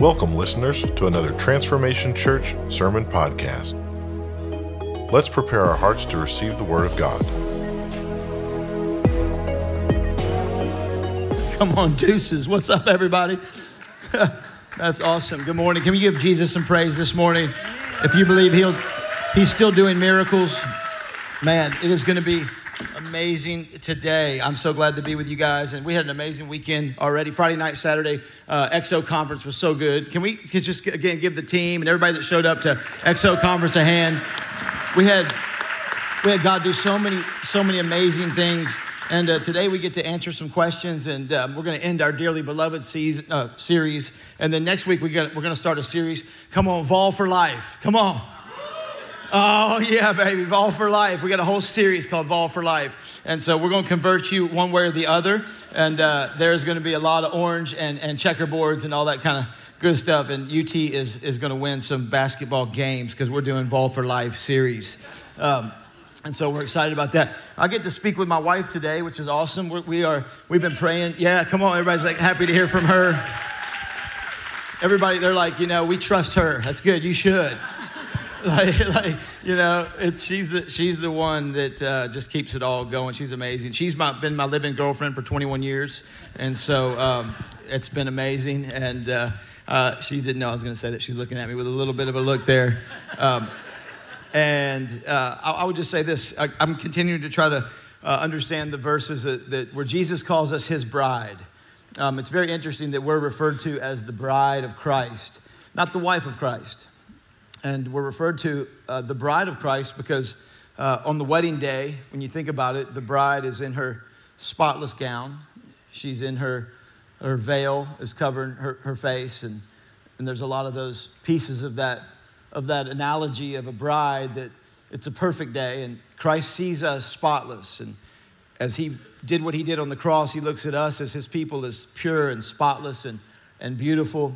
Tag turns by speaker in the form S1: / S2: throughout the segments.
S1: Welcome, listeners, to another Transformation Church Sermon Podcast. Let's prepare our hearts to receive the Word of God.
S2: Come on, deuces. What's up, everybody? That's awesome. Good morning. Can we give Jesus some praise this morning? If you believe he'll, he's still doing miracles, man, it is going to be amazing today. I'm so glad to be with you guys. And we had an amazing weekend already. Friday night, Saturday, uh, XO conference was so good. Can we can just, again, give the team and everybody that showed up to XO conference a hand? We had, we had God do so many, so many amazing things. And uh, today we get to answer some questions, and um, we're going to end our dearly beloved season, uh, series. And then next week we got, we're going to start a series. Come on, Vol for Life. Come on. Oh, yeah, baby. Vol for Life. We got a whole series called Vol for Life. And so we're going to convert you one way or the other. And uh, there's going to be a lot of orange and, and checkerboards and all that kind of good stuff. And UT is, is going to win some basketball games because we're doing Vol for Life series. Um, and so we're excited about that. I get to speak with my wife today, which is awesome. We're, we are, we've been praying. Yeah, come on. Everybody's like happy to hear from her. Everybody, they're like, you know, we trust her. That's good. You should. like, like you know, she's, the, she's the one that uh, just keeps it all going. She's amazing. She's my, been my living girlfriend for 21 years. And so um, it's been amazing. And uh, uh, she didn't know I was going to say that. She's looking at me with a little bit of a look there. Um, and uh, I, I, would just say this I, am continuing to try to uh, understand the verses that, that, where Jesus calls us his bride. Um, it's very interesting that we're referred to as the bride of Christ, not the wife of Christ. And we're referred to uh, the bride of Christ because uh, on the wedding day, when you think about it, the bride is in her spotless gown. She's in her, her veil is covering her, her face. And, and there's a lot of those pieces of that, of that analogy of a bride that it's a perfect day. And Christ sees us spotless. And as he did what he did on the cross, he looks at us as his people as pure and spotless and, and beautiful.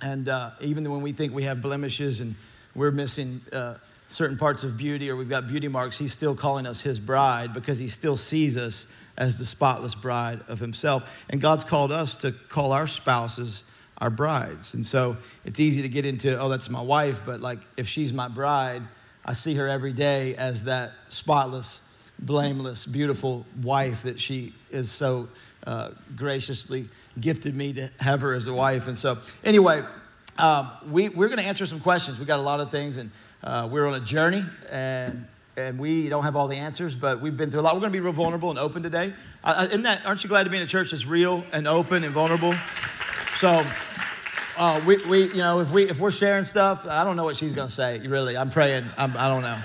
S2: And uh, even when we think we have blemishes and we're missing uh, certain parts of beauty or we've got beauty marks, he's still calling us his bride because he still sees us as the spotless bride of himself. And God's called us to call our spouses our brides. And so it's easy to get into, oh, that's my wife, but like if she's my bride, I see her every day as that spotless, blameless, beautiful wife that she is so uh, graciously gifted me to have her as a wife. And so, anyway, um, we, we're going to answer some questions. We got a lot of things, and uh, we're on a journey, and and we don't have all the answers, but we've been through a lot. We're going to be real vulnerable and open today. Uh, isn't that? Aren't you glad to be in a church that's real and open and vulnerable? So. Uh, we, we, you know, if, we, if we're sharing stuff, I don't know what she's going to say, really. I'm praying. I'm, I don't know.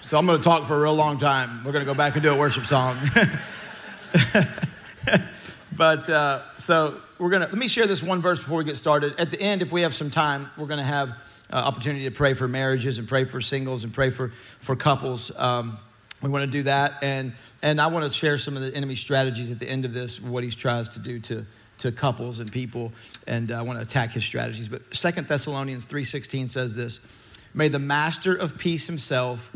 S2: So I'm going to talk for a real long time. We're going to go back and do a worship song. but uh, so we're going to let me share this one verse before we get started. At the end, if we have some time, we're going to have uh, opportunity to pray for marriages and pray for singles and pray for for couples. Um, we want to do that, and and I want to share some of the enemy strategies at the end of this, what he tries to do to to couples and people, and I want to attack his strategies. But Second Thessalonians three sixteen says this: May the Master of peace himself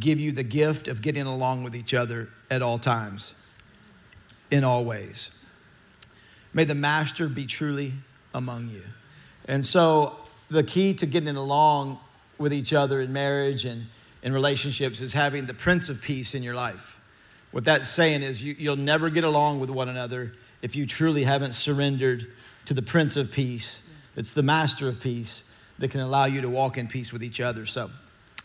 S2: give you the gift of getting along with each other at all times, in all ways May the master be truly among you. And so, the key to getting along with each other in marriage and in relationships is having the Prince of Peace in your life. What that's saying is you, will never get along with one another if you truly haven't surrendered to the Prince of Peace. It's the Master of Peace that can allow you to walk in peace with each other. So,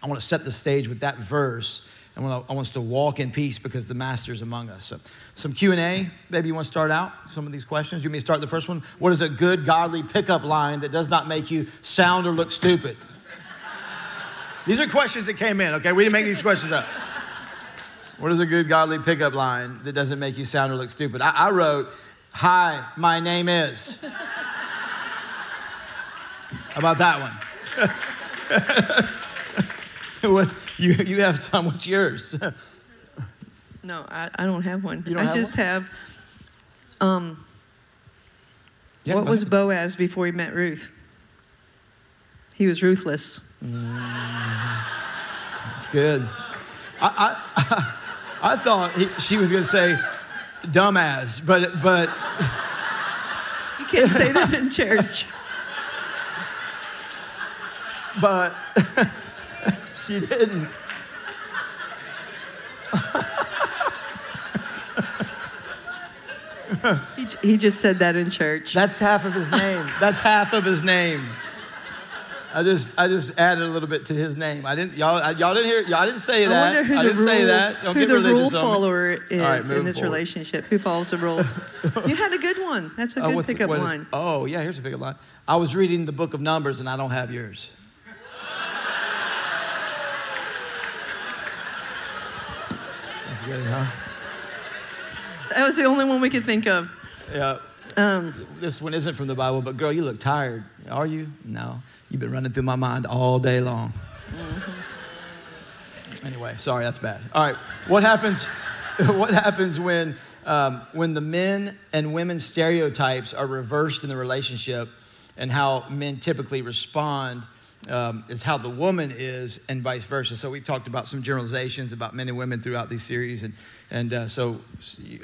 S2: I want to set the stage with that verse I want, I want us to walk in peace because the master is among us. So, some Q&A. Maybe you want to start out some of these questions. You to start the first one? What is a good godly pickup line that does not make you sound or look stupid? these are questions that came in, okay? We didn't make these questions up. What is a good godly pickup line that doesn't make you sound or look stupid? I, I wrote, Hi, my name is. How about that one? what, you, you have time. What's yours?
S3: no, I, I don't have one.
S2: Don't
S3: I
S2: have
S3: just
S2: one?
S3: have. Um,
S2: yeah,
S3: what was Boaz before he met Ruth? He was ruthless.
S2: Mm, that's good. I, I, I thought he, she was going to say dumbass, but but
S3: you can't say that in church.
S2: but she didn't.
S3: He, he just said that in church.
S2: That's half of his name. That's half of his name. I just, I just added a little bit to his name. I didn't, y'all, I- y'all didn't hear, y'all didn't say
S3: I
S2: that.
S3: wonder who
S2: I
S3: the
S2: didn't
S3: rule,
S2: say that. Don't
S3: who the rule follower is
S2: right,
S3: in this
S2: forward.
S3: relationship. Who follows the rules? you had a good one. That's a
S2: Oh,
S3: good
S2: what's-
S3: pickup
S2: is-
S3: line.
S2: oh, yeah, here's a pickup line. I was reading the book of Numbers and I don't have yours. Good, huh?
S3: That was the only one we could think of.
S2: Yeah.
S3: Um,
S2: This one isn't from the Bible, but girl, you look tired. Are you? No. You've been running through my mind all day long. Anyway, sorry, that's bad. All right, what happens? What happens when um, when the men and women stereotypes are reversed in the relationship, and how men typically respond um, is how the woman is, and vice versa. So we've talked about some generalizations about men and women throughout these series, and and uh, so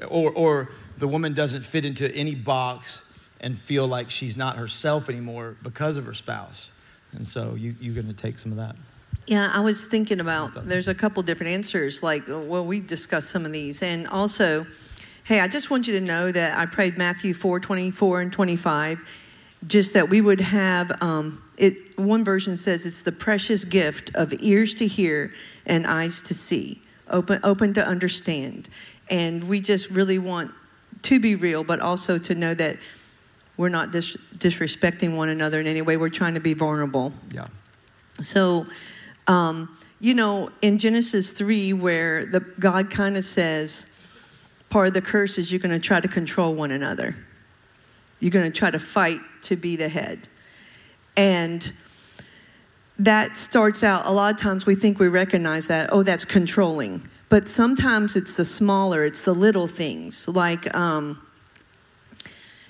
S2: or or the woman doesn't fit into any box and feel like she's not herself anymore because of her spouse, and so you you're going to take some of that.
S3: Yeah, I was thinking about there's a couple different answers. Like, uh, well, we discussed some of these. And also, hey, I just want you to know that I prayed Matthew 4 24 and 25, just that we would have um, it. One version says it's the precious gift of ears to hear and eyes to see, open, open to understand. And we just really want to be real, but also to know that we're not dis- disrespecting one another in any way. We're trying to be vulnerable.
S2: Yeah.
S3: So, um, you know, in Genesis 3, where the, God kind of says, part of the curse is you're going to try to control one another. You're going to try to fight to be the head. And that starts out, a lot of times we think we recognize that, oh, that's controlling. But sometimes it's the smaller, it's the little things, like um,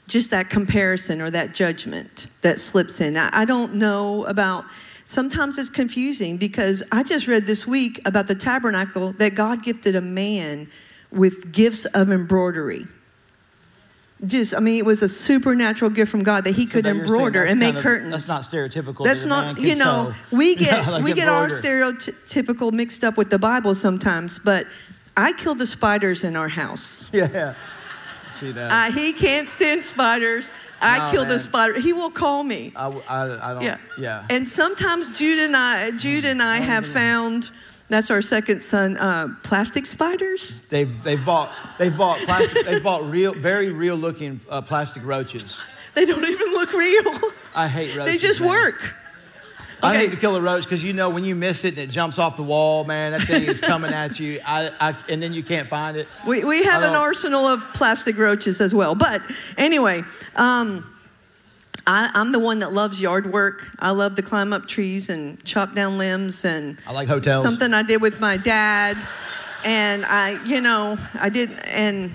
S3: just that comparison or that judgment that slips in. I, I don't know about, sometimes it's confusing because I just read this week about the tabernacle that God gifted a man with gifts of embroidery. Just, I mean, it was a supernatural gift from God that he could
S2: So that you're saying
S3: embroider and make
S2: of-
S3: curtains.
S2: That's not stereotypical.
S3: That's
S2: that
S3: not, you know,
S2: sew.
S3: we get
S2: like
S3: we get our stereotypical mixed up with the Bible sometimes, but I kill the spiders in our house.
S2: Yeah. See that?
S3: Uh, he can't stand spiders. I
S2: No,
S3: kill
S2: man.
S3: the spider. He will call me.
S2: I, I, I don't.
S3: Yeah.
S2: Yeah.
S3: And sometimes Jude and I, Jude and I have found. That's our second son. Uh, plastic spiders.
S2: They've they've bought they've bought plastic they've bought real very real looking uh, plastic roaches.
S3: They don't even look real.
S2: I hate roaches.
S3: they just
S2: man.
S3: work.
S2: I hate to kill a roach because you know when you miss it and it jumps off the wall, man, that thing is coming at you. I, I and then you can't find it.
S3: We, we have an arsenal of plastic roaches as well. But anyway, um, I, I'm the one that loves yard work. I love to climb up trees and chop down limbs and
S2: I like hotels.
S3: something I did with my dad. And I, you know, I did, and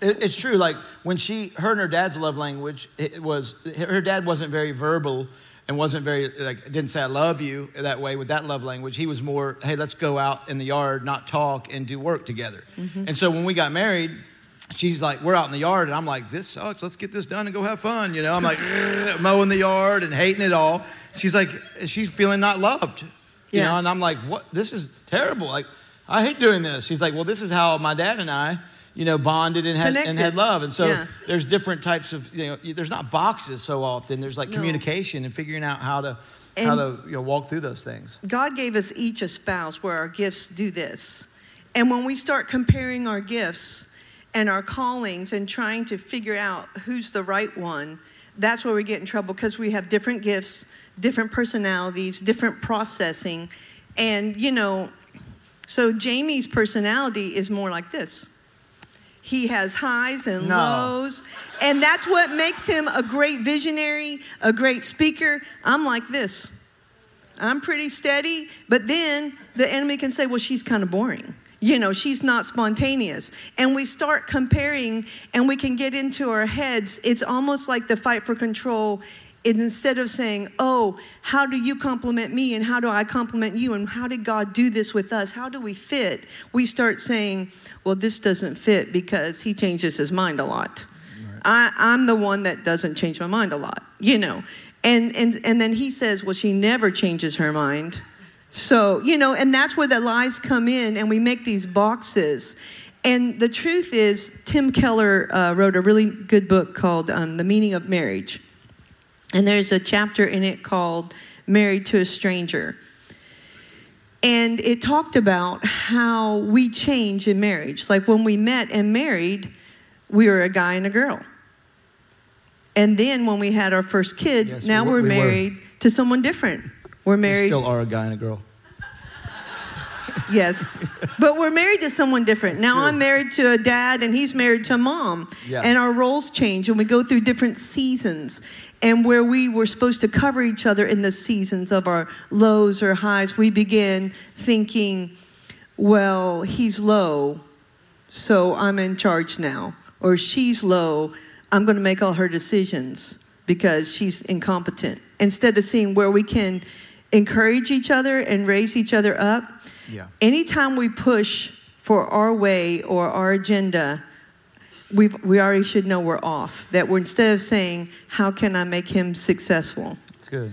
S2: It, it's true. Like when she, her and her dad's love language, it was her dad wasn't very verbal and wasn't very like didn't say I love you that way with that love language. He was more, hey, let's go out in the yard, not talk, and do work together. Mm-hmm. And so when we got married, she's like, we're out in the yard, and I'm like, this sucks. Let's get this done and go have fun. You know, I'm like mowing the yard and hating it all. She's like, she's feeling not loved. You
S3: Yeah.
S2: know, and I'm like, what? This is terrible. Like, I hate doing this. She's like, well, this is how my dad and I, you know, bonded and had and had love. And so
S3: Yeah.
S2: there's different types of, you know, there's not boxes so often. There's like
S3: No.
S2: communication and figuring out how to how to you know walk through those things.
S3: God gave us each a spouse where our gifts do this. And when we start comparing our gifts and our callings and trying to figure out who's the right one, that's where we get in trouble because we have different gifts, different personalities, different processing. And, you know, so Jamie's personality is more like this. He has highs and
S2: No.
S3: lows, and that's what makes him a great visionary, a great speaker. I'm like this. I'm pretty steady, but then the enemy can say, well, she's kind of boring. You know, she's not spontaneous. And we start comparing and we can get into our heads. It's almost like the fight for control. Instead of saying, oh, how do you complement me and how do I complement you and how did God do this with us? How do we fit? We start saying, well, this doesn't fit because he changes his mind a lot. I, I'm the one that doesn't change my mind a lot, you know. And, and, and then he says, well, she never changes her mind. So, you know, and that's where the lies come in, and we make these boxes. And the truth is, Tim Keller uh, wrote a really good book called um, The Meaning of Marriage. And there's a chapter in it called Married to a Stranger. And it talked about how we change in marriage. Like when we met and married, we were a guy and a girl. And then when we had our first kid,
S2: Yes,
S3: now
S2: we, we're we were.
S3: married to someone different. We're
S2: We
S3: married.
S2: still are a guy and a girl.
S3: Yes. But we're married to someone different. now
S2: true.
S3: I'm married to a dad and he's married to a mom.
S2: Yeah.
S3: And our roles change and we go through different seasons. And where we were supposed to cover each other in the seasons of our lows or highs, we begin thinking, well, he's low, so I'm in charge now. Or she's low, I'm going to make all her decisions because she's incompetent. Instead of seeing where we can encourage each other and raise each other up,
S2: Yeah.
S3: anytime we push for our way or our agenda, we we already should know we're off. That we're instead of saying, "How can I make him successful?"
S2: It's good.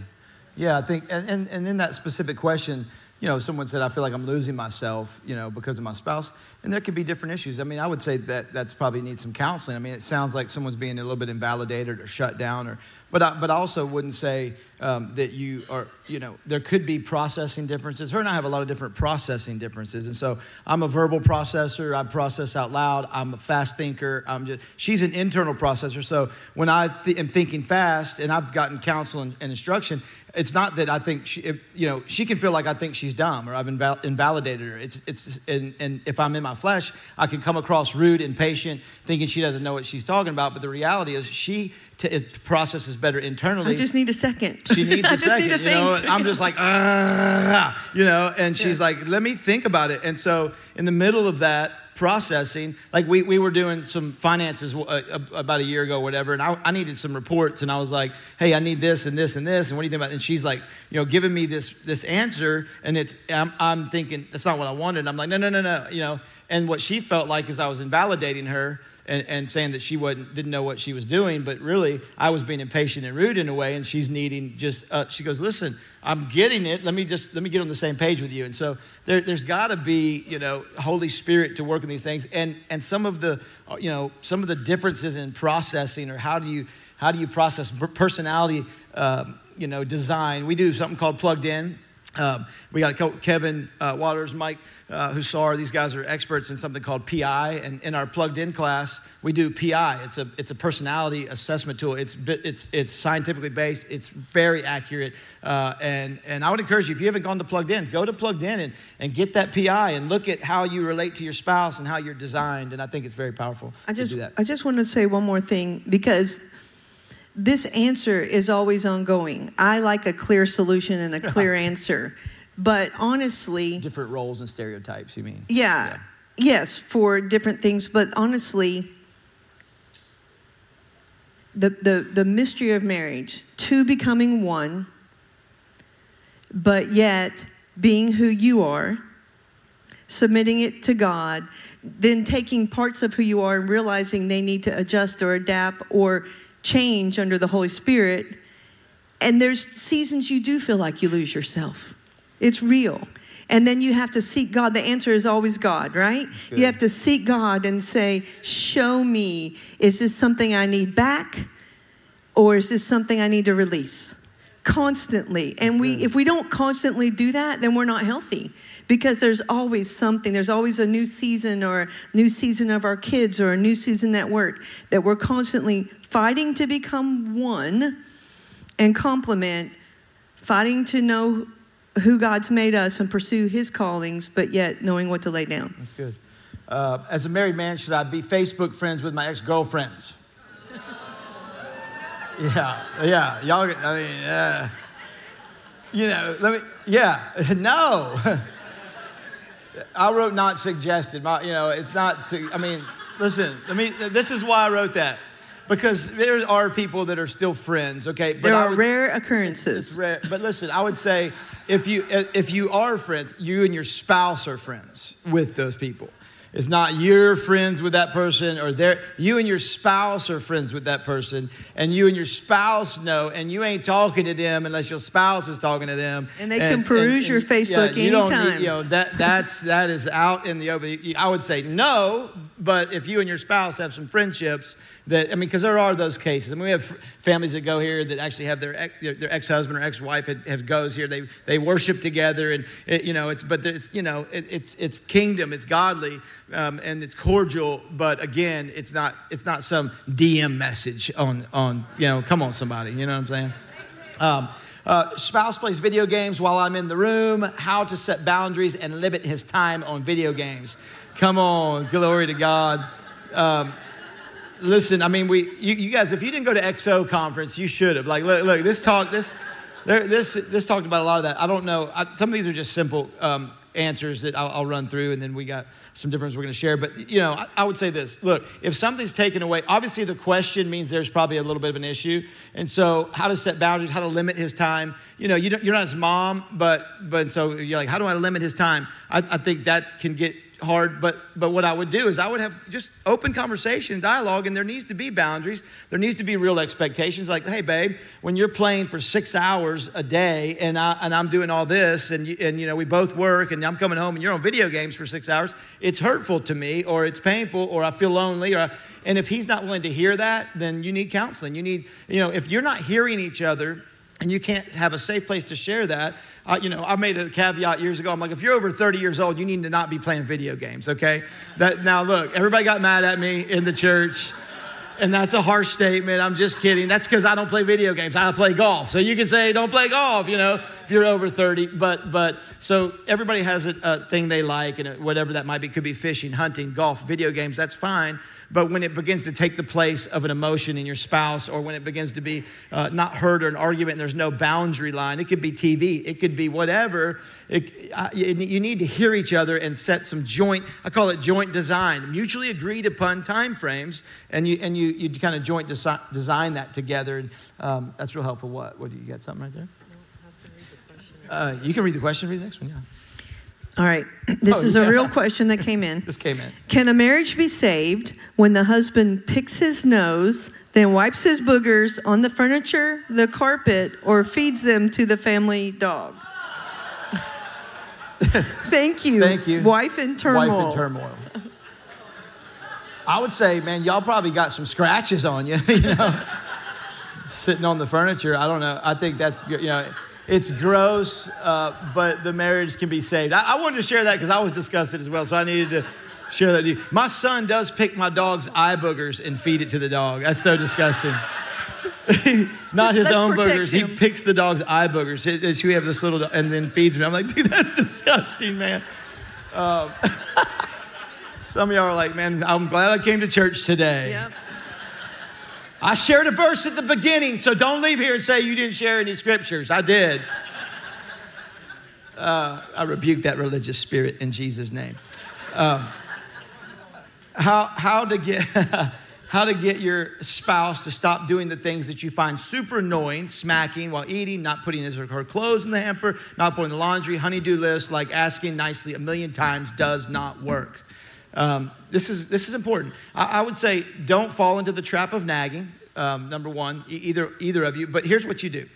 S2: Yeah, I think, and, and, and in that specific question, you know, someone said, I feel like I'm losing myself, you know, because of my spouse. And there could be different issues. I mean, I would say that that's probably needs some counseling. I mean, it sounds like someone's being a little bit invalidated or shut down, or, but I, but I also wouldn't say um, that you are, you know, there could be processing differences. Her and I have a lot of different processing differences. And so I'm a verbal processor. I process out loud. I'm a fast thinker. I'm just, she's an internal processor. So when I th- am thinking fast and I've gotten counsel and, and instruction, it's not that I think she, if, you know, she can feel like I think she's dumb or I've inval- invalidated her. It's, it's, and, and if I'm in my flesh, I can come across rude, and impatient, thinking she doesn't know what she's talking about. But the reality is, she t- is, processes better internally.
S3: I just need a second.
S2: She needs a
S3: I just
S2: second,
S3: need to
S2: you know.
S3: think.
S2: and I'm just like, ah, you know. And she's like, let me think about it. And so, in the middle of that processing, like we, we were doing some finances uh, about a year ago, whatever, and I, I needed some reports, and I was like, hey, I need this and this and this, and what do you think about? It? And she's like, you know, giving me this this answer, and it's I'm, I'm thinking that's not what I wanted. And I'm like, no, no, no, no, you know. And what she felt like is I was invalidating her and, and saying that she wasn't, didn't know what she was doing, but really I was being impatient and rude in a way, and she's needing just, uh, she goes, listen, I'm getting it. Let me just, let me get on the same page with you. And so there, there's got to be, you know, Holy Spirit to work in these things. And, and some of the, uh, you know, some of the differences in processing or how do you, how do you process personality, um, you know, design. We do something called plugged in. Um, we got Kevin uh, Waters, Mike uh, Hussar. These guys are experts in something called PI. And in our plugged in class, we do PI. It's a, it's a personality assessment tool. It's, it's, it's scientifically based, it's very accurate. Uh, and, and I would encourage you, if you haven't gone to plugged in, go to plugged in and, and get that PI and look at how you relate to your spouse and how you're designed. And I think it's very powerful
S3: I
S2: to
S3: just,
S2: do that.
S3: I just want to say one more thing because this answer is always ongoing. I like a clear solution and a clear answer. But honestly,
S2: Different roles and stereotypes, you mean?
S3: yeah, yes, for different things. But honestly, the, the, the mystery of marriage, two becoming one, but yet being who you are, submitting it to God, then taking parts of who you are and realizing they need to adjust or adapt or change under the Holy Spirit. And there's seasons you do feel like you lose yourself. It's real. And then you have to seek God. The answer is always God, right? You have to seek God and say, Show me, is this something I need back? Or is this something I need to release? Constantly. And we, if we don't constantly do that, then we're not healthy. Because there's always something, there's always a new season or a new season of our kids or a new season at work that we're constantly fighting to become one and complement, fighting to know who God's made us and pursue his callings, but yet knowing what to lay down.
S2: That's good. Uh, as a married man, should I be Facebook friends with my ex girlfriends? yeah, yeah. Y'all, I mean, uh, you know, let me, yeah, no. I wrote not suggested. My, you know, it's not, I mean, listen, let me, this is why I wrote that. Because there are people that are still friends, okay? But
S3: There are
S2: would-
S3: rare occurrences.
S2: rare. But listen, I would say if you if you are friends, you and your spouse are friends with those people. It's not you're friends with that person or they you and your spouse are friends with that person and you and your spouse know and you ain't talking to them unless your spouse is talking to them.
S3: And they can peruse your Facebook
S2: yeah, you don't
S3: anytime.
S2: need- you know, that, that's, that is out in the open. I would say no, but if you and your spouse have some friendships that, I mean, because there are those cases. I mean, we have families that go here that actually have their, ex, their, their ex-husband or ex-wife had, has goes here. They, they worship together and, it, you know, it's, but it's, you know, it, it's, it's kingdom, it's godly, um, and it's cordial, but again, it's not, it's not some DM message on, on, you know, come on somebody, you know what I'm saying? Um, uh, spouse plays video games while I'm in the room. How to set boundaries and limit his time on video games. Come on, glory to God. Um, listen, I mean, we, you, you guys, if you didn't go to XO conference, you should have. Like, look, look this talk, this, there, this, this talked about a lot of that. I don't know. I, some of these are just simple um, answers that I'll, I'll run through, and then we got some difference we're going to share. But you know, I, I would say this: Look, if something's taken away, obviously the question means there's probably a little bit of an issue. And so, how to set boundaries, how to limit his time. You know, you you're not his mom, but but so you're like, how do I limit his time? I, I think that can get hard, but but what I would do is I would have just open conversation, dialogue, and there needs to be boundaries. There needs to be real expectations. Like, hey, babe, when you're playing for six hours a day, and I and I'm doing all this, and you, and you know we both work, and I'm coming home, and you're on video games for six hours, it's hurtful to me, or it's painful, or I feel lonely, or I, and if he's not willing to hear that, then you need counseling. You need, you know, if you're not hearing each other and you can't have a safe place to share that. You know, I made a caveat years ago. I'm like, if you're over 30 years old, you need to not be playing video games, okay? That now look, everybody got mad at me in the church, and that's a harsh statement. I'm just kidding. That's because I don't play video games. I play golf. So you can say don't play golf, you know, if you're over 30. But but so everybody has a, a thing they like, and whatever that might be. Could be fishing, hunting, golf, video games. That's fine. But when it begins to take the place of an emotion in your spouse, or when it begins to be uh, not heard or an argument, and there's no boundary line, it could be TV, it could be whatever. It, uh, you need to hear each other and set some joint, I call it joint design, mutually agreed upon time frames, and you, and you, you kind of joint desi- design that together. And um, that's real helpful. What? What do you got? Something right there? Uh, you can read the question, read the next one, yeah.
S3: All right. This
S2: Oh,
S3: is
S2: yeah.
S3: a real question that came in.
S2: This came in.
S3: Can a marriage be saved when the husband picks his nose, then wipes his boogers on the furniture, the carpet, or feeds them to the family dog? Thank you.
S2: Thank you.
S3: Wife in turmoil.
S2: Wife in turmoil. I would say, man, y'all probably got some scratches on you, you know, sitting on the furniture. I don't know. I think that's, you know, it's gross, uh, but the marriage can be saved. I, I wanted to share that because I was disgusted as well, so I needed to share that. with you. My son does pick my dog's eye boogers and feed it to the dog. That's so disgusting. It's not his
S3: let's
S2: own boogers. He picks the dog's eye boogers. It- We have this little, and then feeds me. I'm like, dude, that's disgusting, man. Um, some of y'all are like, man, I'm glad I came to church today.
S3: Yep.
S2: I shared a verse at the beginning, so don't leave here and say you didn't share any scriptures. I did. Uh, I rebuke that religious spirit in Jesus' name. Um, how, how to get how to get your spouse to stop doing the things that you find super annoying smacking while eating not putting his or her clothes in the hamper not putting the laundry honeydew list like asking nicely a million times does not work um, this is this is important. I, I would say don't fall into the trap of nagging um, number one either either of you but here's what you do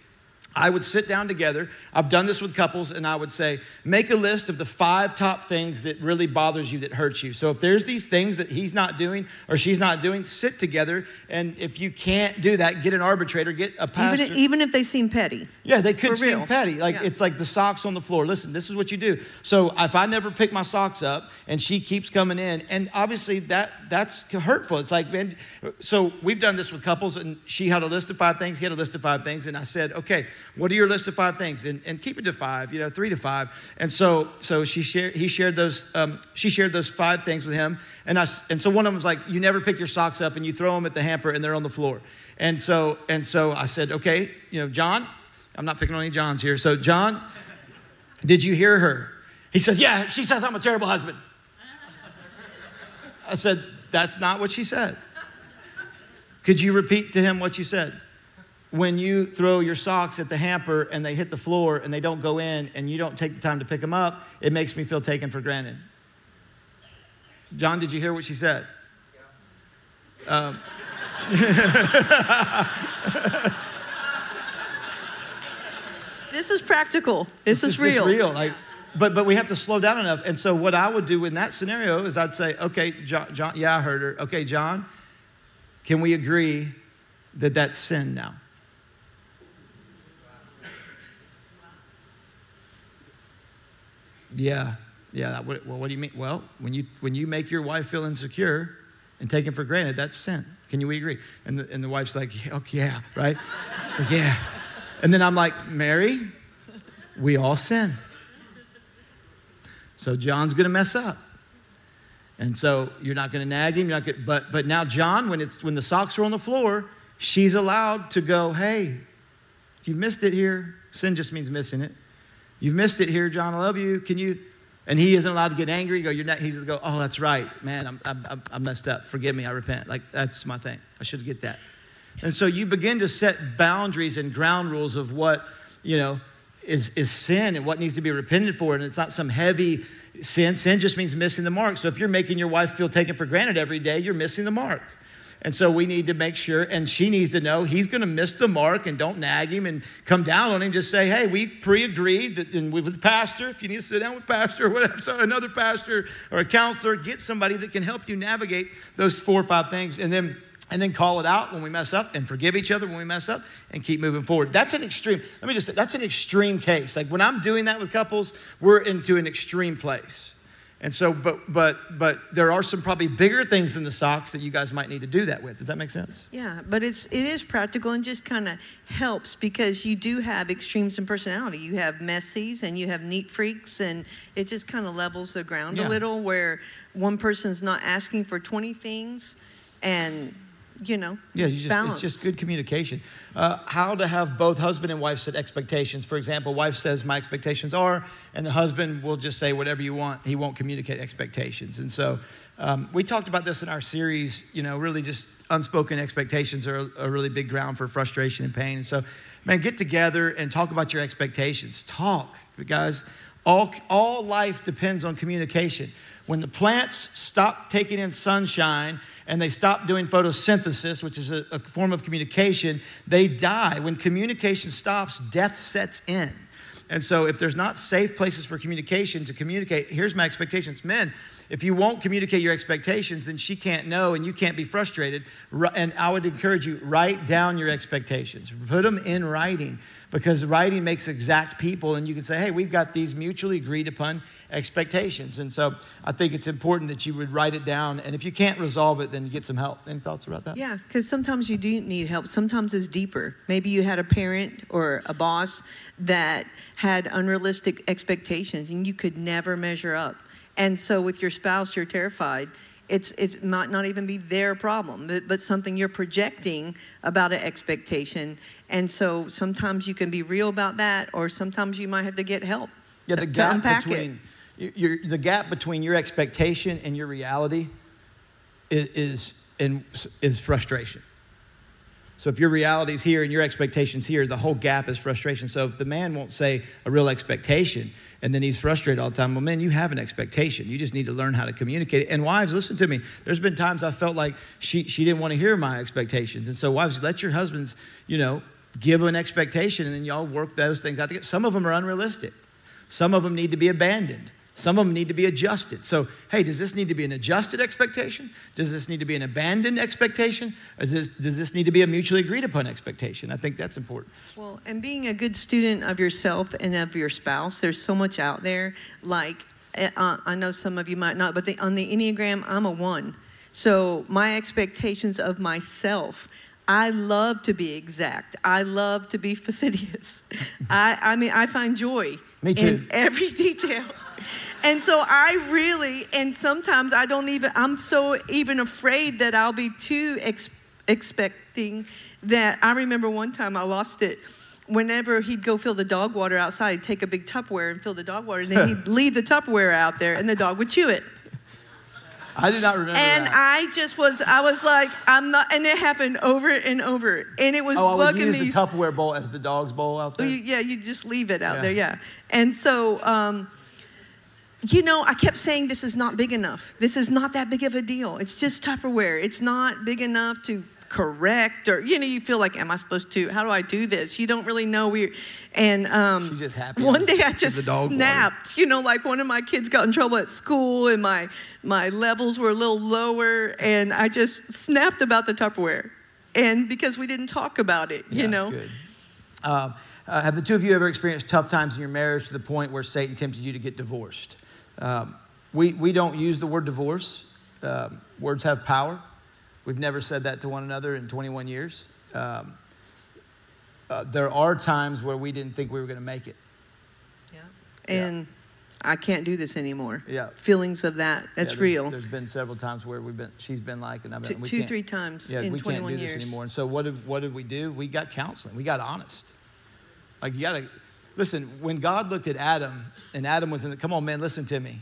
S2: I would sit down together. I've done this with couples, and I would say, make a list of the five top things that really bothers you, that hurts you. So if there's these things that he's not doing or she's not doing, sit together. And if you can't do that, get an arbitrator, get a pastor.
S3: Even, even if they seem petty.
S2: Yeah, they could seem
S3: real.
S2: petty. Like
S3: Yeah.
S2: it's like the socks on the floor. Listen, this is what you do. So if I never pick my socks up and she keeps coming in, and obviously that that's hurtful. It's like, man. So we've done this with couples, and she had a list of five things. He had a list of five things, and I said, okay, what are your list of five things? And, and keep it to five. You know, three to five. And so so she shared. He shared those. Um, she shared those five things with him, and I, and so one of them was like, you never pick your socks up, and you throw them at the hamper, and they're on the floor. And so and so I said, okay, you know, John. I'm not picking on any Johns here. So, John, did you hear her? He says, Yeah, she says I'm a terrible husband. I said, That's not what she said. Could you repeat to him what you said? When you throw your socks at the hamper and they hit the floor and they don't go in and you don't take the time to pick them up, it makes me feel taken for granted. John, did you hear what she said? Um,
S3: This is practical. This, is
S2: It's
S3: real.
S2: real. Like, but but we have to slow down enough. And so what I would do in that scenario is I'd say, okay, John, John yeah, I heard her. Okay, John, can we agree that that's sin now? Yeah, yeah. That, would- well, what do you mean? Well, when you when you make your wife feel insecure and taken for granted, that's sin. Can you agree? And the, and the wife's like, yeah, okay, yeah, right? She's like, yeah. And then I'm like, Mary, we all sin. So John's going to mess up. And so you're not going to nag him. You're not gonna, but, but now, John, when, it's, when the socks are on the floor, she's allowed to go, hey, you've missed it here, sin just means missing it. You've missed it here, John. I love you. Can you? And he isn't allowed to get angry. Go, you're not. He's to go. Oh, that's right, man. I'm, I'm, I'm messed up. Forgive me. I repent. Like that's my thing. I should get that. And so you begin to set boundaries and ground rules of what you know is is sin and what needs to be repented for. And it's not some heavy sin. Sin just means missing the mark. So if you're making your wife feel taken for granted every day, you're missing the mark. And so we need to make sure, and she needs to know he's going to miss the mark and don't nag him and come down on him. Just say, hey, we pre agreed that and with the pastor, if you need to sit down with pastor or whatever, so another pastor or a counselor, get somebody that can help you navigate those four or five things. And then and then call it out when we mess up and forgive each other when we mess up and keep moving forward. That's an extreme, let me just say, that's an extreme case. Like when I'm doing that with couples, we're into an extreme place. And so, but but but there are some probably bigger things than the socks that you guys might need to do that with. Does that make sense?
S3: Yeah, but it's it is practical and just kind of helps because you do have extremes in personality. You have messies and you have neat freaks, and it just kind of levels the ground
S2: Yeah.
S3: a little. Where one person's not asking for twenty things, and you know,
S2: Yeah, you just,
S3: balance.
S2: it's just good communication. Uh, how to have both husband and wife set expectations. For example, wife says, My expectations are, and the husband will just say whatever you want. He won't communicate expectations. And so um, we talked about this in our series, you know, really just unspoken expectations are a, a really big ground for frustration and pain. And so, man, get together and talk about your expectations. Talk, guys. All, all life depends on communication. When the plants stop taking in sunshine and they stop doing photosynthesis, which is a, a form of communication, they die. When communication stops, death sets in. And so, if there's not safe places for communication to communicate, here's my expectations. Men, if you won't communicate your expectations, then she can't know and you can't be frustrated. And I would encourage you, write down your expectations, put them in writing because writing makes exact people and you can say, hey, we've got these mutually agreed upon expectations. And so, I think it's important that you would write it down. And if you can't resolve it, then you get some help. Any thoughts about that?
S3: Yeah, because sometimes you do need help. Sometimes it's deeper. Maybe you had a parent or a boss that had unrealistic expectations and you could never measure up. And so with your spouse, you're terrified. It's, it might not even be their problem, but, but something you're projecting about an expectation. And so sometimes you can be real about that, or sometimes you might have to get help.
S2: Yeah, the gap between your, the gap between your expectation and your reality is is, in, is frustration. So if your reality is here and your expectations here, the whole gap is frustration. So if the man won't say a real expectation and then he's frustrated all the time, well, man, you have an expectation. You just need to learn how to communicate it. And wives, listen to me. There's been times I felt like she, she didn't want to hear my expectations. And so wives, let your husbands, you know, give an expectation and then y'all work those things out together. Some of them are unrealistic. Some of them need to be abandoned. Some of them need to be adjusted. So, hey, does this need to be an adjusted expectation? Does this need to be an abandoned expectation? This, does this need to be a mutually agreed upon expectation? I think that's important.
S3: Well, and being a good student of yourself and of your spouse, there's so much out there. Like, uh, I know some of you might not, but the, on the Enneagram, I'm a one. So my expectations of myself, I love to be exact. I love to be fastidious. I, I mean, I find joy
S2: Me too.
S3: in every detail. And so I really, and sometimes I don't even, I'm so even afraid that I'll be too ex- expecting that. I remember one time I lost it. Whenever he'd go fill the dog water outside, he'd take a big Tupperware and fill the dog water, and then he'd leave the Tupperware out there, and the dog would chew it.
S2: I did not remember
S3: And
S2: that.
S3: I just was, I was like, I'm not, and it happened over and over, and it was
S2: oh, I would
S3: bugging
S2: use
S3: me.
S2: the Tupperware bowl as the dog's bowl out
S3: Oh,
S2: there.
S3: yeah, you just leave it out
S2: Yeah.
S3: there, yeah. And so, um, you know, I kept saying this is not big enough. This is not that big of a deal. It's just Tupperware. It's not big enough to correct or you know you feel like am i supposed to how do i do this you don't really know we and um
S2: She's just happy
S3: one day i just
S2: dog water.
S3: snapped you know like one of my kids got in trouble at school and my my levels were a little lower and i just snapped about the tupperware and because we didn't talk about it
S2: Yeah,
S3: you know.
S2: Uh, uh, have the two of you ever experienced tough times in your marriage to the point where Satan tempted you to get divorced? Um, we, we don't use the word divorce. Um, words have power. We've never said that to one another in 21 years. Um, uh, there are times where we didn't think we were going to make it. Yeah.
S3: And i can't do this anymore
S2: Yeah.
S3: feelings of that
S2: Yeah,
S3: that's
S2: there's-
S3: real
S2: There's been several times where we've been, she's been like, and I've been,
S3: two,
S2: we
S3: two
S2: can't-
S3: three times
S2: yeah,
S3: in
S2: we
S3: 21
S2: can't do
S3: years
S2: this anymore. And so what did, what did we do? We got counseling. We got honest. Like you gotta listen. When God looked at Adam, and Adam was in the, come on, man, listen to me.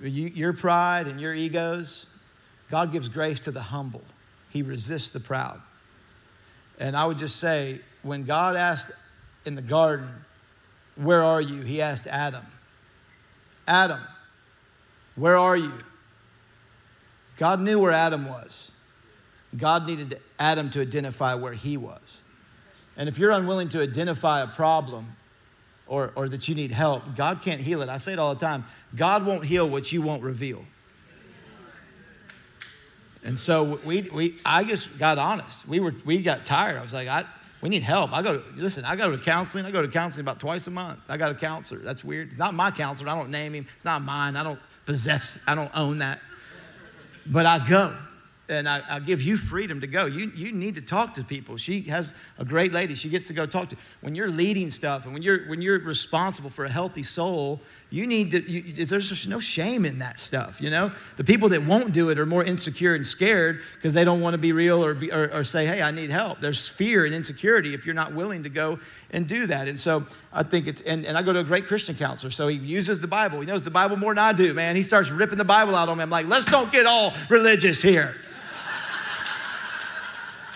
S2: You, your pride and your egos, God gives grace to the humble. He resists the proud. And I would just say, when God asked in the garden, "Where are you?" He asked Adam. Adam, where are you? God knew where Adam was. God needed Adam to identify where he was. And if you're unwilling to identify a problem or, or that you need help, God can't heal it. I say it all the time God won't heal what you won't reveal. And so we, we, I just got honest. We, were, we got tired. I was like, I, we need help. I go to, listen, I go to counseling. I go to counseling about twice a month. I got a counselor. That's weird. It's not my counselor. I don't name him. It's not mine. I don't possess, I don't own that. But I go. And I, I give you freedom to go. You, you need to talk to people. She has a great lady. She gets to go talk to. When you're leading stuff and when you're, when you're responsible for a healthy soul, you need to, you, there's just no shame in that stuff, you know? The people that won't do it are more insecure and scared because they don't want to be real or, be, or, or say, hey, I need help. There's fear and insecurity if you're not willing to go and do that. And so I think it's, and, and I go to a great Christian counselor, so he uses the Bible. He knows the Bible more than I do, man. He starts ripping the Bible out on me. I'm like, let's don't get all religious here.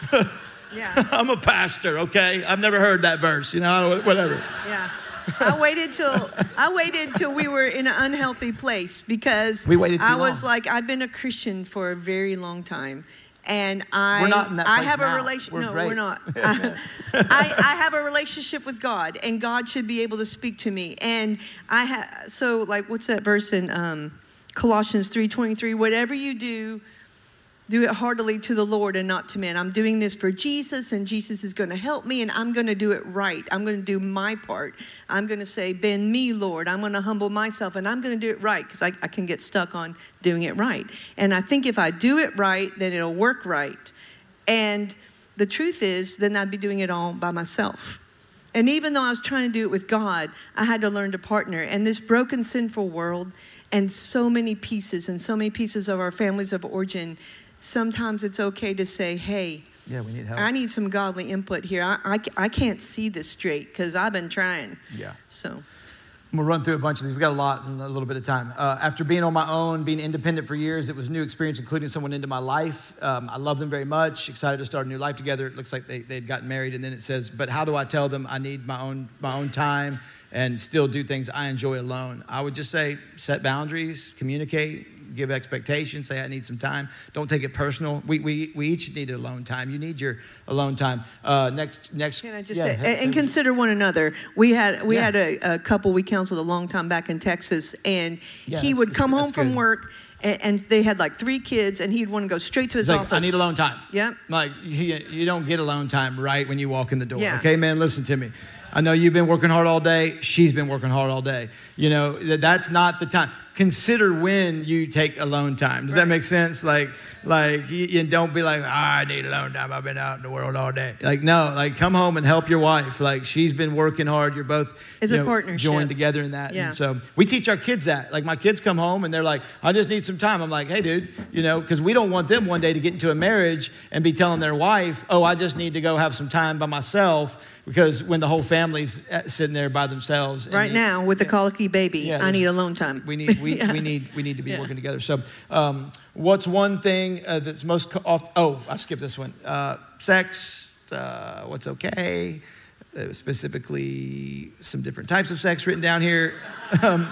S3: yeah
S2: I'm a pastor, okay? I've never heard that verse, you know, whatever.
S3: Yeah. I waited till I waited till we were in an unhealthy place because
S2: We waited
S3: I was
S2: long.
S3: like I've been a Christian for a very long time. And I,
S2: We're not in that
S3: I have
S2: now.
S3: a relation.
S2: We're
S3: No,
S2: great.
S3: we're not. I, I, I have a relationship with God, and God should be able to speak to me. And I have so like what's that verse in um, Colossians three twenty three? Whatever you do, do it heartily to the Lord and not to men. I'm doing this for Jesus, and Jesus is going to help me, and I'm going to do it right. I'm going to do my part. I'm going to say, Bend me, Lord. I'm going to humble myself, and I'm going to do it right because I, I can get stuck on doing it right. And I think if I do it right, then it'll work right. And the truth is, then I'd be doing it all by myself. And even though I was trying to do it with God, I had to learn to partner. And this broken, sinful world, and so many pieces, and so many pieces of our families of origin, sometimes it's okay to say, hey,
S2: Yeah, we need help.
S3: I need some godly input here. I, I, I can't see this straight because I've been trying.
S2: Yeah.
S3: So,
S2: gonna run through a bunch of these. We've got a lot in a little bit of time. Uh, after being on my own, being independent for years, it was a new experience, including someone into my life. Um, I love them very much. Excited to start a new life together. It looks like they they'd gotten married, and then it says, "But how do I tell them I need my own my own time and still do things I enjoy alone?" I would just say, set boundaries, communicate. Give expectations. Say I need some time. Don't take it personal. We, we, we each need alone time. You need your alone time. Uh, next next.
S3: can I just
S2: yeah,
S3: say, and, consider one another. We had we
S2: Yeah.
S3: had a, a couple we counseled a long time back in Texas, and
S2: Yeah,
S3: he would come home from
S2: good.
S3: work, and, they had like three kids, and he'd want to go straight to his
S2: like,
S3: office.
S2: I need alone time.
S3: Yep.
S2: Like, you, you don't get alone time right when you walk in the door.
S3: Yeah.
S2: Okay, man, listen to me. I know you've been working hard all day. She's been working hard all day. You know, that- that's not the time. Consider when you take alone time. Does that make sense? Like, like you, you don't be like, "Ah, I need alone time. I've been out in the world all day. Like, no, like come home and help your wife. Like she's been working hard. You're both
S3: It's
S2: you
S3: a
S2: know,
S3: partnership.
S2: joined together in that.
S3: Yeah.
S2: And so we teach our kids that. Like my kids come home and they're like, I just need some time. I'm like, hey, dude, you know, because we don't want them one day to get into a marriage and be telling their wife, oh, I just need to go have some time by myself because when the whole family's uh, sitting there by themselves.
S3: Right now, with the colicky baby,
S2: Yeah,
S3: I need alone time.
S2: we need we,
S3: Yeah.
S2: we need we need to be
S3: Yeah.
S2: working together. So, um, what's one thing uh, that's most co- off? Oh, I skipped this one. Uh, sex. Uh, what's okay? Uh, specifically, some different types of sex written down here. Um,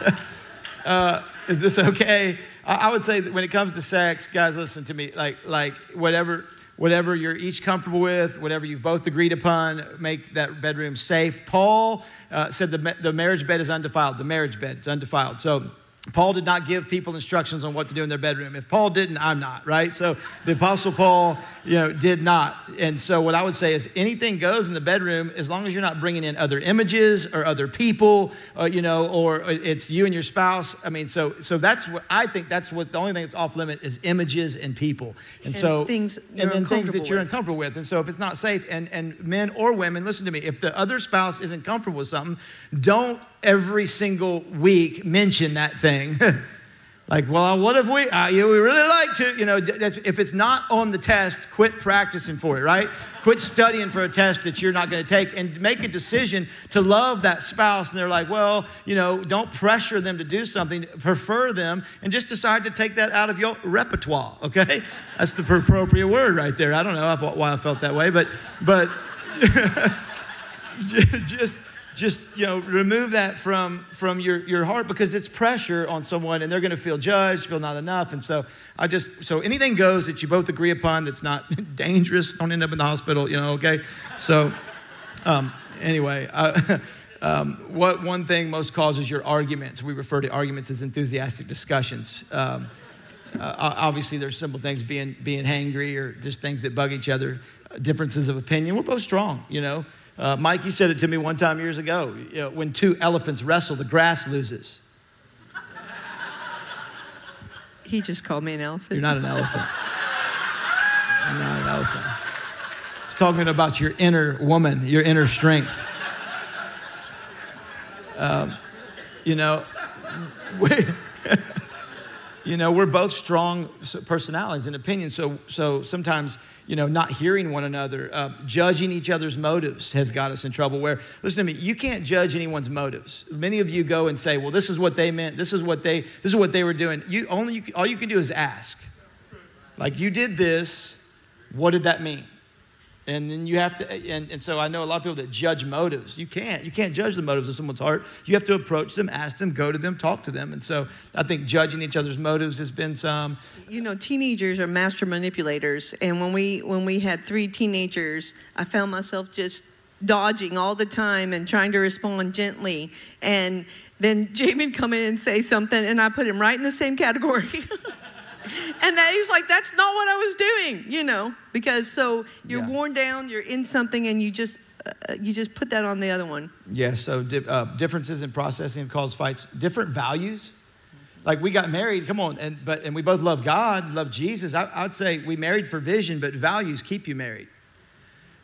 S2: uh, is this okay? I, I would say that when it comes to sex, guys, listen to me. Like, like whatever, whatever you're each comfortable with, whatever you've both agreed upon, make that bedroom safe. Paul uh, said the, the marriage bed is undefiled. The marriage bed, it's undefiled. So Paul did not give people instructions on what to do in their bedroom. If Paul didn't, I'm not, right? So the Apostle Paul, you know, did not. And so what I would say is anything goes in the bedroom as long as you're not bringing in other images or other people, uh, you know, or it's you and your spouse. I mean, so so that's what I think. That's what the only thing that's off limit is images and people. And,
S3: And
S2: so
S3: things
S2: and then things that you're
S3: with.
S2: uncomfortable with. And so if it's not safe, and and men or women, listen to me. If the other spouse isn't comfortable with something, don't every single week mention that thing. like, well, what if we, uh, you know, we really like to, you know, if it's not on the test, quit practicing for it, right? quit studying for a test that you're not going to take and make a decision to love that spouse. And they're like, well, you know, don't pressure them to do something, prefer them, and just decide to take that out of your repertoire, okay? That's the appropriate word right there. I don't know why I felt that way, but, but, just just you know remove that from from your your heart because it's pressure on someone and they're going to feel judged feel not enough. And so i just so anything goes that you both agree upon that's not dangerous don't end up in the hospital you know okay? So um, anyway uh, um, what one thing most causes your arguments we refer to arguments as enthusiastic discussions. Um, uh, obviously there's simple things being being hangry or just things that bug each other differences of opinion. We're both strong you know uh, Mike, you said it to me one time years ago. You know, when two elephants wrestle, the grass loses.
S3: He just called me an elephant.
S2: You're not an elephant. I'm not an elephant. He's talking about your inner woman, your inner strength. Um, you know, we, you know, we're both strong personalities and opinions. So, so sometimes you know, not hearing one another, uh, judging each other's motives has got us in trouble. Where, listen to me, you can't judge anyone's motives. Many of you go and say, well, this is what they meant, this is what they, this is what they were doing. You, only, you, all you can do is ask. Like, you did this, what did that mean? And then you have to, and, and so I know a lot of people that judge motives. You can't. You can't judge the motives of someone's heart. You have to approach them, ask them, go to them, talk to them. And so I think judging each other's motives has been some.
S3: You know, teenagers are master manipulators. And when we, when we had three teenagers, I found myself just dodging all the time and trying to respond gently. And then Jamie would come in and say something, and I put him right in the same category. and that he's like, that's not what I was doing, you know, because so you're
S2: Yeah.
S3: worn down, you're in something, and you just uh, you just put that on the other one.
S2: Yeah, so di- uh, differences in processing cause fights. Different values. Like we got married, come on, and but and we both love God, love Jesus. I, I'd say we married for vision, but values keep you married.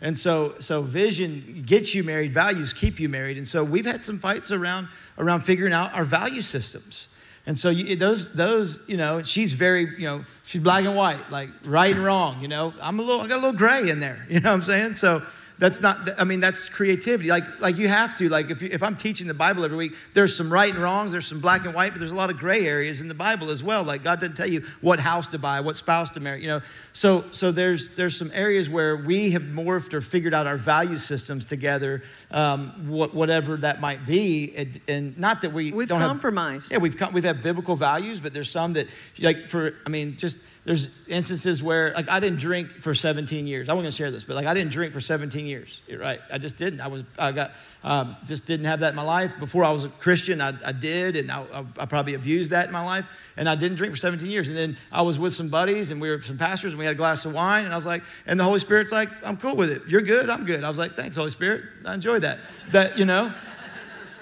S2: And so, so vision gets you married, values keep you married. And so we've had some fights around around figuring out our value systems. And so you, those those you know she's very you know she's black and white like right and wrong you know. I'm a little I got a little gray in there you know what I'm saying? So that's not I mean that's creativity. Like like you have to like if you, if I'm teaching the Bible every week there's some right and wrongs there's some black and white but there's a lot of gray areas in the Bible as well. Like God doesn't tell you what house to buy what spouse to marry you know? So so there's there's some areas where we have morphed or figured out our value systems together um, what, whatever that might be. And, and not that we
S3: With
S2: don't have-
S3: compromise.
S2: yeah, we've come, we've had biblical values, but there's some that like for I mean just there's instances where like I didn't drink for 17 years. I wasn't gonna share this, but like I didn't drink for 17 years. You're right, I just didn't. I was I got um, just didn't have that in my life. Before I was a Christian, I, I did, and I, I, I probably abused that in my life. And I didn't drink for 17 years. And then I was with some buddies, and we were some pastors, and we had a glass of wine, and I was like, and the Holy Spirit's like, I'm cool with it. You're good. I'm good. I was like, thanks, Holy Spirit. I enjoy that. That you know.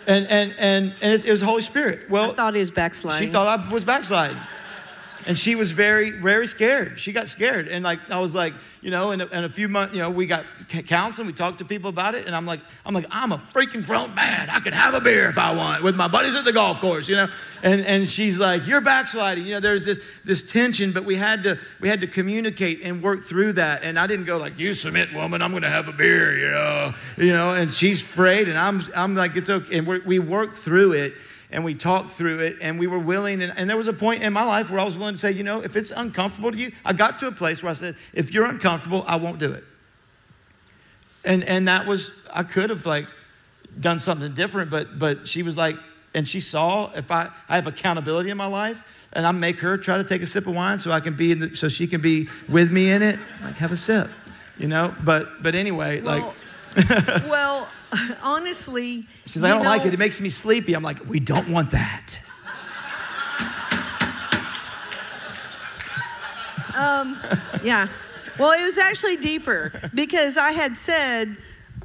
S2: And, and, and, and it, it was the Holy Spirit. Well,
S3: I thought he was backsliding.
S2: she thought I was backsliding. And she was very, very scared. She got scared. And like, I was like, you know, in a, a few months, you know, we got counseling, we talked to people about it. And I'm like, I'm like, I'm a freaking grown man. I could have a beer if I want with my buddies at the golf course, you know? And, and she's like, you're backsliding. You know, there's this, this tension, but we had to, we had to communicate and work through that. And I didn't go like, you submit woman, I'm going to have a beer, you know, you know, and she's afraid. And I'm, I'm like, it's okay. And we're, we worked through it and we talked through it and we were willing and, and there was a point in my life where i was willing to say you know if it's uncomfortable to you i got to a place where i said if you're uncomfortable i won't do it and and that was i could have like done something different but but she was like and she saw if I, I have accountability in my life, and I make her try to take a sip of wine so I can be the, so she can be with me in it. Like have a sip, you know. But but anyway,
S3: Well,
S2: like
S3: well, honestly,
S2: she's like, I don't like it. It makes me sleepy. I'm like, we don't want that.
S3: Um, yeah. Well, it was actually deeper because I had said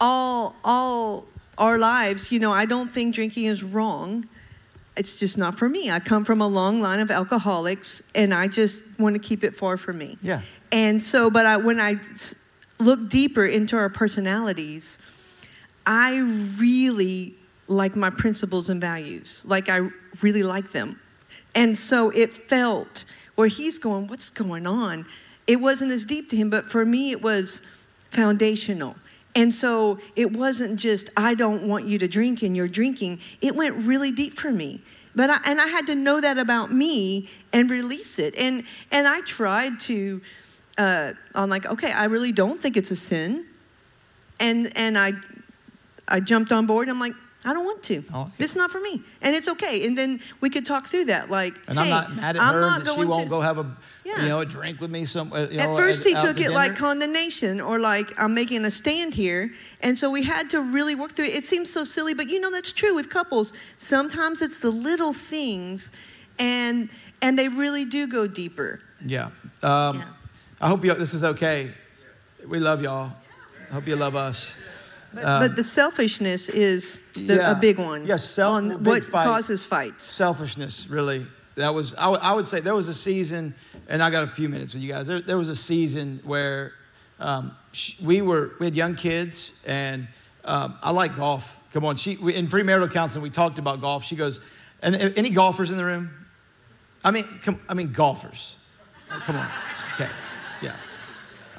S3: all all our lives, you know, I don't think drinking is wrong. It's just not for me. I come from a long line of alcoholics and I just want to keep it far from me.
S2: Yeah.
S3: And so but I, when I when I s- look deeper into our personalities, I really like my principles and values. Like I really like them. And so it felt where he's going, what's going on? It wasn't as deep to him, but for me it was foundational. And so it wasn't just I don't want you to drink and you're drinking. It went really deep for me. But I, and I had to know that about me and release it. And and I tried to uh, I'm like, okay, I really don't think it's a sin. And and I I jumped on board. I'm like, I don't want to.
S2: I like.
S3: This is not for me, and it's okay. And then we could talk through that. Like,
S2: And I'm
S3: hey,
S2: not mad at
S3: I'm
S2: her
S3: not
S2: that she
S3: going
S2: won't
S3: to-
S2: go have a
S3: Yeah.
S2: you know a drink with me some. uh, You know,
S3: At first, he took
S2: to
S3: it like condemnation or like I'm making a stand here. And so we had to really work through it. It seems so silly, but you know that's true with couples. Sometimes it's the little things, and and they really do go deeper.
S2: Yeah. Um,
S3: Yeah.
S2: I hope you, this is okay. We love y'all. I hope you love us.
S3: But,
S2: Um,
S3: but the selfishness is the,
S2: yeah.
S3: a big one.
S2: Yes, self-
S3: on what
S2: fight.
S3: causes fights.
S2: selfishness really that was I would- say there was a season and i got a few minutes with you guys there, there was a season where um, sh- we were we had young kids and um, i like golf come on she we, in premarital counseling we talked about golf she goes and any golfers in the room i mean come, i mean golfers come on okay yeah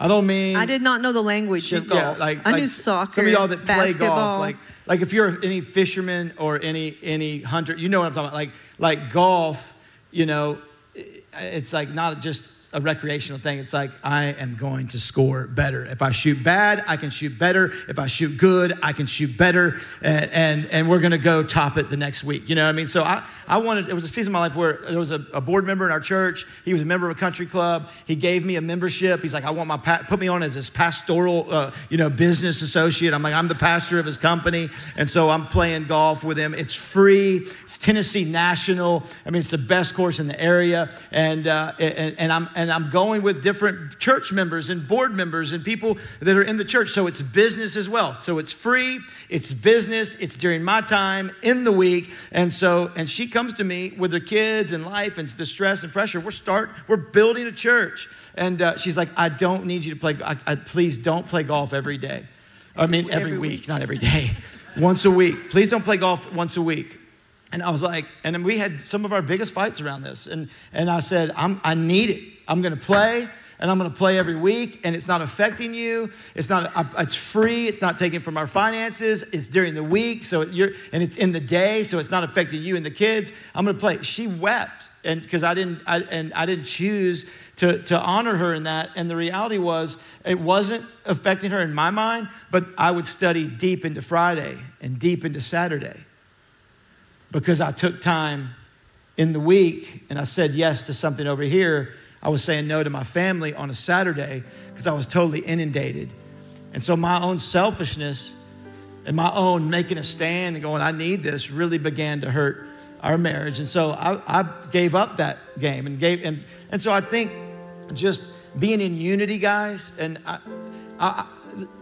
S2: i don't mean
S3: I did not know the language of golf.
S2: Yeah, like,
S3: I
S2: like
S3: knew soccer.
S2: Some of y'all that play
S3: basketball.
S2: golf, like like if you're any fisherman or any any hunter, you know what I'm talking about. Like like golf, you know, it's like not just a recreational thing. It's like I am going to score better. If I shoot bad, I can shoot better. If I shoot good, I can shoot better. And and, and we're gonna go top it the next week. You know what I mean? So I, I wanted it was a season of my life where there was a, a board member in our church. He was a member of a country club. He gave me a membership. He's like, I want my pa- put me on as his pastoral uh, you know business associate. I'm like, I'm the pastor of his company, and so I'm playing golf with him. It's free. It's Tennessee National. I mean, it's the best course in the area, and uh, and, and I'm and I'm going with different church members and board members and people that are in the church. So it's business as well. So it's free. It's business. It's during my time in the week, and so and she comes to me with her kids and life and the stress and pressure. We're start. We're building a church, and uh, she's like, I don't need you to play. I, I, please don't play golf every day. I mean, every,
S3: Every
S2: week,
S3: week.
S2: not every day. once a week. Please don't play golf once a week. And I was like, and then we had some of our biggest fights around this. And, and I said, I'm, I need it. I'm going to play, and I'm going to play every week, and it's not affecting you. It's not. It's free. It's not taken from our finances. It's during the week, so you're, and it's in the day, so it's not affecting you and the kids. I'm going to play. She wept, and because I didn't, I, and I didn't choose to, to honor her in that. And the reality was, it wasn't affecting her in my mind, but I would study deep into Friday and deep into Saturday because I took time in the week and I said yes to something over here. I was saying no to my family on a Saturday because I was totally inundated. And so my own selfishness and my own making a stand and going, I need this really began to hurt our marriage. And so I, I gave up that game and gave, and, and so I think just being in unity, guys, and I, I,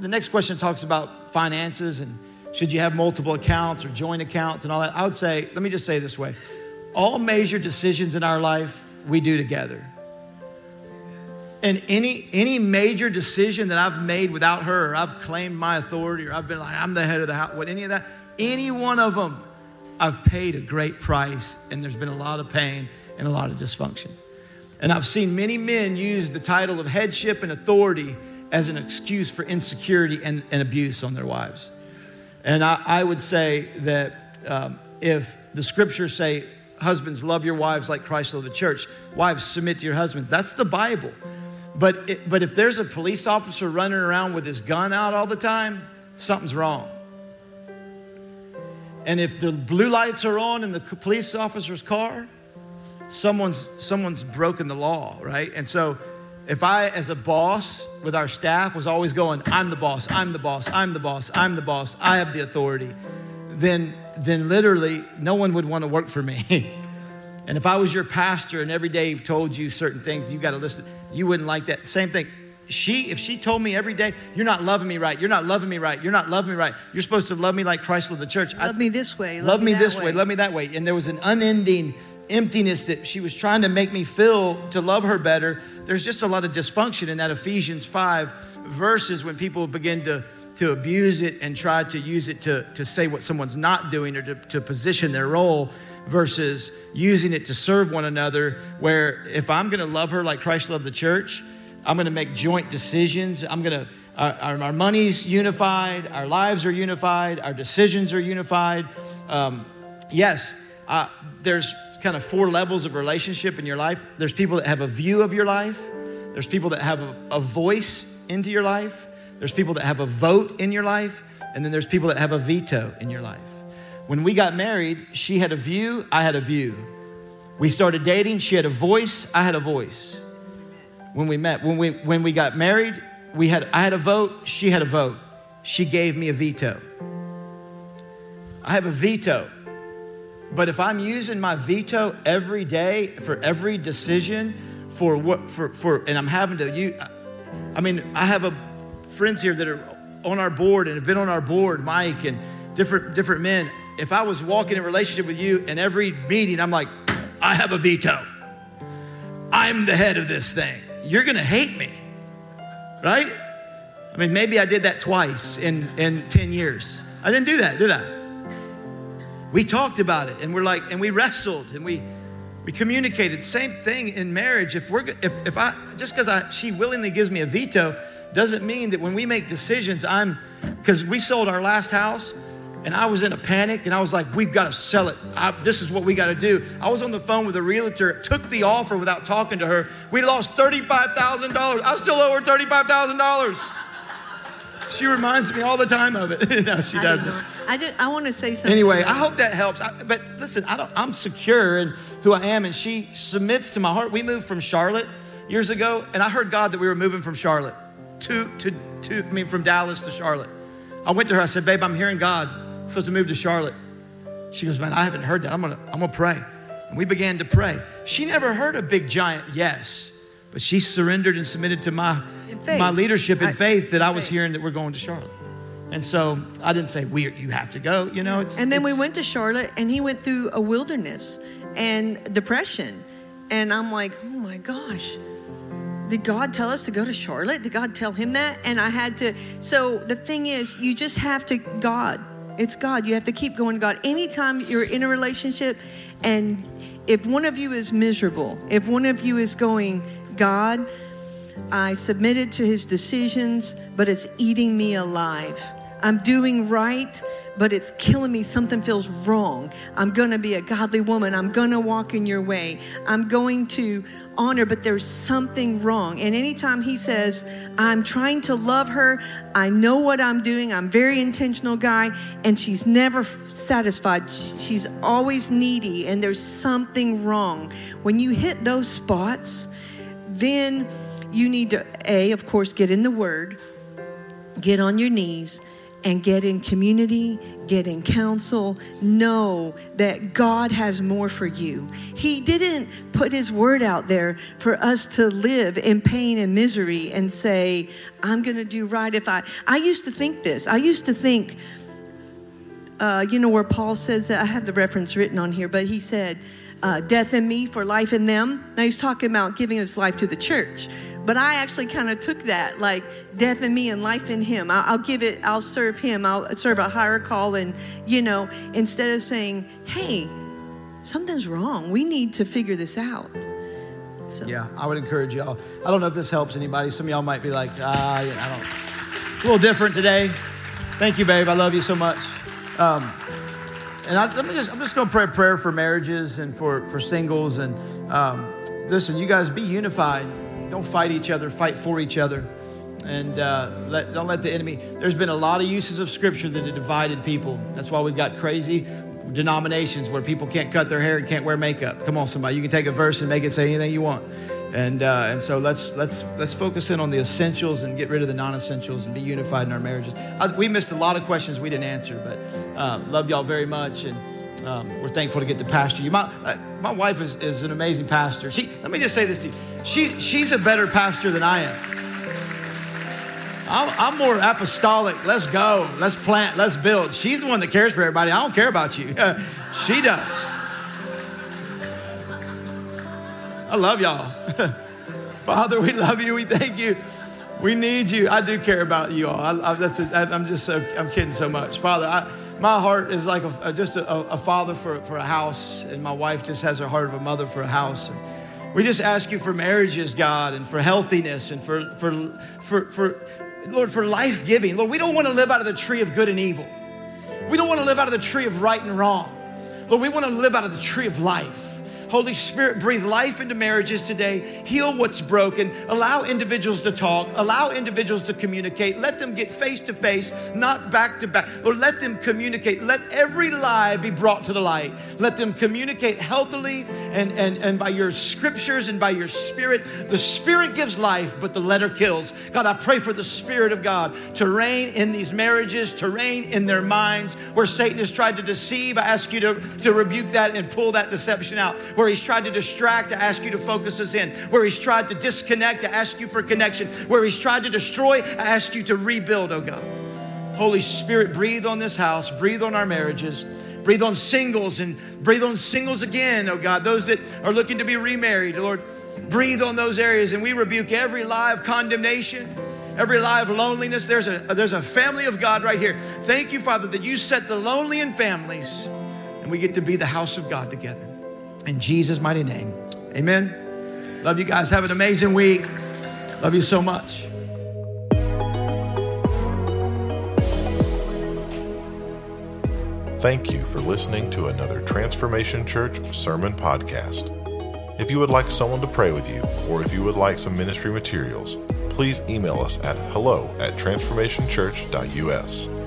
S2: the next question talks about finances and should you have multiple accounts or joint accounts and all that. I would say, let me just say this way all major decisions in our life we do together. And any any major decision that I've made without her, or I've claimed my authority, or I've been like I'm the head of the house, what any of that, any one of them, I've paid a great price, and there's been a lot of pain and a lot of dysfunction. And I've seen many men use the title of headship and authority as an excuse for insecurity and, and abuse on their wives. And I, I would say that um, if the scriptures say, husbands, love your wives like Christ loved the church, wives, submit to your husbands, that's the Bible. But, it, but if there's a police officer running around with his gun out all the time, something's wrong. And if the blue lights are on in the police officer's car, someone's someone's broken the law, right? And so if I as a boss with our staff was always going, I'm the boss, I'm the boss, I'm the boss, I'm the boss, I have the authority, then then literally no one would want to work for me. and if I was your pastor and every day told you certain things, you got to listen, you wouldn't like that. Same thing. She, if she told me every day, you're not loving me right, you're not loving me right, you're not loving me right, you're supposed to love me like Christ loved the church.
S3: Love I, me this way.
S2: Love, love me, me this way. way, love me that way. And there was an unending emptiness that she was trying to make me feel to love her better. There's just a lot of dysfunction in that Ephesians 5 verses when people begin to to abuse it and try to use it to, to say what someone's not doing or to, to position their role versus using it to serve one another. Where if I'm going to love her like Christ loved the church, I'm going to make joint decisions. I'm going to, our, our, money's unified, our lives are unified, our decisions are unified. Um, yes, uh, there's kind of four levels of relationship in your life. There's people that have a view of your life, there's people that have a, a voice into your life, there's people that have a vote in your life, and then there's people that have a veto in your life. When we got married, she had a view, I had a view. We started dating, she had a voice, I had a voice. When we met, when we when we got married, we had I had a vote, she had a vote. She gave me a veto. I have a veto. But if I'm using my veto every day for every decision for what for for and I'm having to you I mean, I have a friends here that are on our board and have been on our board, Mike and different different men. If I was walking in relationship with you in every meeting, I'm like, I have a veto. I'm the head of this thing. You're gonna hate me. Right? I mean, maybe I did that twice in, in 10 years. I didn't do that, did I? We talked about it and we're like, and we wrestled and we we communicated. Same thing in marriage. If we're if, if I just because I she willingly gives me a veto, doesn't mean that when we make decisions, I'm, because we sold our last house and I was in a panic and I was like, we've got to sell it. I, this is what we got to do. I was on the phone with a realtor, took the offer without talking to her. We lost $35,000. I still owe her $35,000. She reminds me all the time of it. no, she doesn't.
S3: I just I want to say something.
S2: Anyway, I hope that helps. I, but listen, I don't, I'm secure in who I am, and she submits to my heart. We moved from Charlotte years ago, and I heard God that we were moving from Charlotte to, to, to, I mean, from Dallas to Charlotte. I went to her, I said, babe, I'm hearing God. Supposed to move to Charlotte. She goes, man, I haven't heard that. I'm gonna, I'm gonna pray. And we began to pray. She never heard a big giant yes, but she surrendered and submitted to my, my leadership in I, faith that I was faith. hearing that we're going to Charlotte. And so I didn't say, we, you have to go, you know.
S3: and then we went to Charlotte and he went through a wilderness and depression. And I'm like, oh my gosh, did God tell us to go to Charlotte? Did God tell him that? And I had to. So the thing is, you just have to, God, it's God. You have to keep going to God. Anytime you're in a relationship and if one of you is miserable, if one of you is going, God, I submitted to his decisions, but it's eating me alive. I'm doing right, but it's killing me. Something feels wrong. I'm going to be a godly woman. I'm going to walk in your way. I'm going to honor, but there's something wrong. And anytime he says, I'm trying to love her, I know what I'm doing, I'm very intentional guy, and she's never satisfied. She's always needy, and there's something wrong. When you hit those spots, then you need to, A, of course, get in the word, get on your knees and get in community, get in counsel, know that God has more for you. He didn't put His word out there for us to live in pain and misery and say, I'm going to do right if I. I used to think this. I used to think, uh, you know, where Paul says that, I have the reference written on here, but he said, uh, death in me for life in them. Now he's talking about giving his life to the church. But I actually kind of took that, like death in me and life in him. I'll, I'll, give it, I'll serve him, I'll serve a higher call. And, you know, instead of saying, hey, something's wrong, we need to figure this out.
S2: So. Yeah, I would encourage y'all. I don't know if this helps anybody. Some of y'all might be like, ah, yeah, I don't. It's a little different today. Thank you, babe. I love you so much. Um, and I, let me just, I'm just going to pray a prayer for marriages and for, for singles. And um, listen, you guys be unified. Don't fight each other, fight for each other. and uh, let, don't let the enemy. There's been a lot of uses of scripture that have divided people. That's why we've got crazy denominations where people can't cut their hair and can't wear makeup. Come on, somebody, you can take a verse and make it say anything you want. And uh, and so let's let's let's focus in on the essentials and get rid of the non-essentials and be unified in our marriages. I, we missed a lot of questions we didn't answer, but uh, love y'all very much and. Um, we're thankful to get to pastor you. My, uh, my wife is, is an amazing pastor. She, let me just say this to you. She, she's a better pastor than I am. I'm, I'm, more apostolic. Let's go. Let's plant. Let's build. She's the one that cares for everybody. I don't care about you. she does. I love y'all. Father, we love you. We thank you. We need you. I do care about you all. I, a, I'm just so, I'm kidding so much. Father, I, my heart is like a, just a, a, father for, for a house, and my wife just has the heart of a mother for a house. And we just ask you for marriages, God, and for healthiness, and for, for, for, for Lord, for life giving. Lord, we don't want to live out of the tree of good and evil. We don't want to live out of the tree of right and wrong. Lord, we want to live out of the tree of life. Holy Spirit, breathe life into marriages today. Heal what's broken. Allow individuals to talk. Allow individuals to communicate. Let them get face to face, not back to back. Lord, let them communicate. Let every lie be brought to the light. Let them communicate healthily and, and, and by your scriptures and by your spirit. The spirit gives life, but the letter kills. God, I pray for the Spirit of God to reign in these marriages, to reign in their minds. Where Satan has tried to deceive, I ask you to, to rebuke that and pull that deception out where he's tried to distract, to ask you to focus us in, where he's tried to disconnect, to ask you for connection, where he's tried to destroy, I ask you to rebuild, oh God. Holy Spirit, breathe on this house, breathe on our marriages. Breathe on singles and breathe on singles again, oh God. Those that are looking to be remarried, Lord, breathe on those areas and we rebuke every lie of condemnation every lie of loneliness. There's a, there's a family of God right here. Thank you, Father, that you set the lonely in families and we get to be the house of God together. In Jesus' mighty name. Amen. Love you guys. Have an amazing week. Love you so much.
S1: Thank you for listening to another Transformation Church sermon podcast. If you would like someone to pray with you, or if you would like some ministry materials, please email us at hello at transformationchurch.us.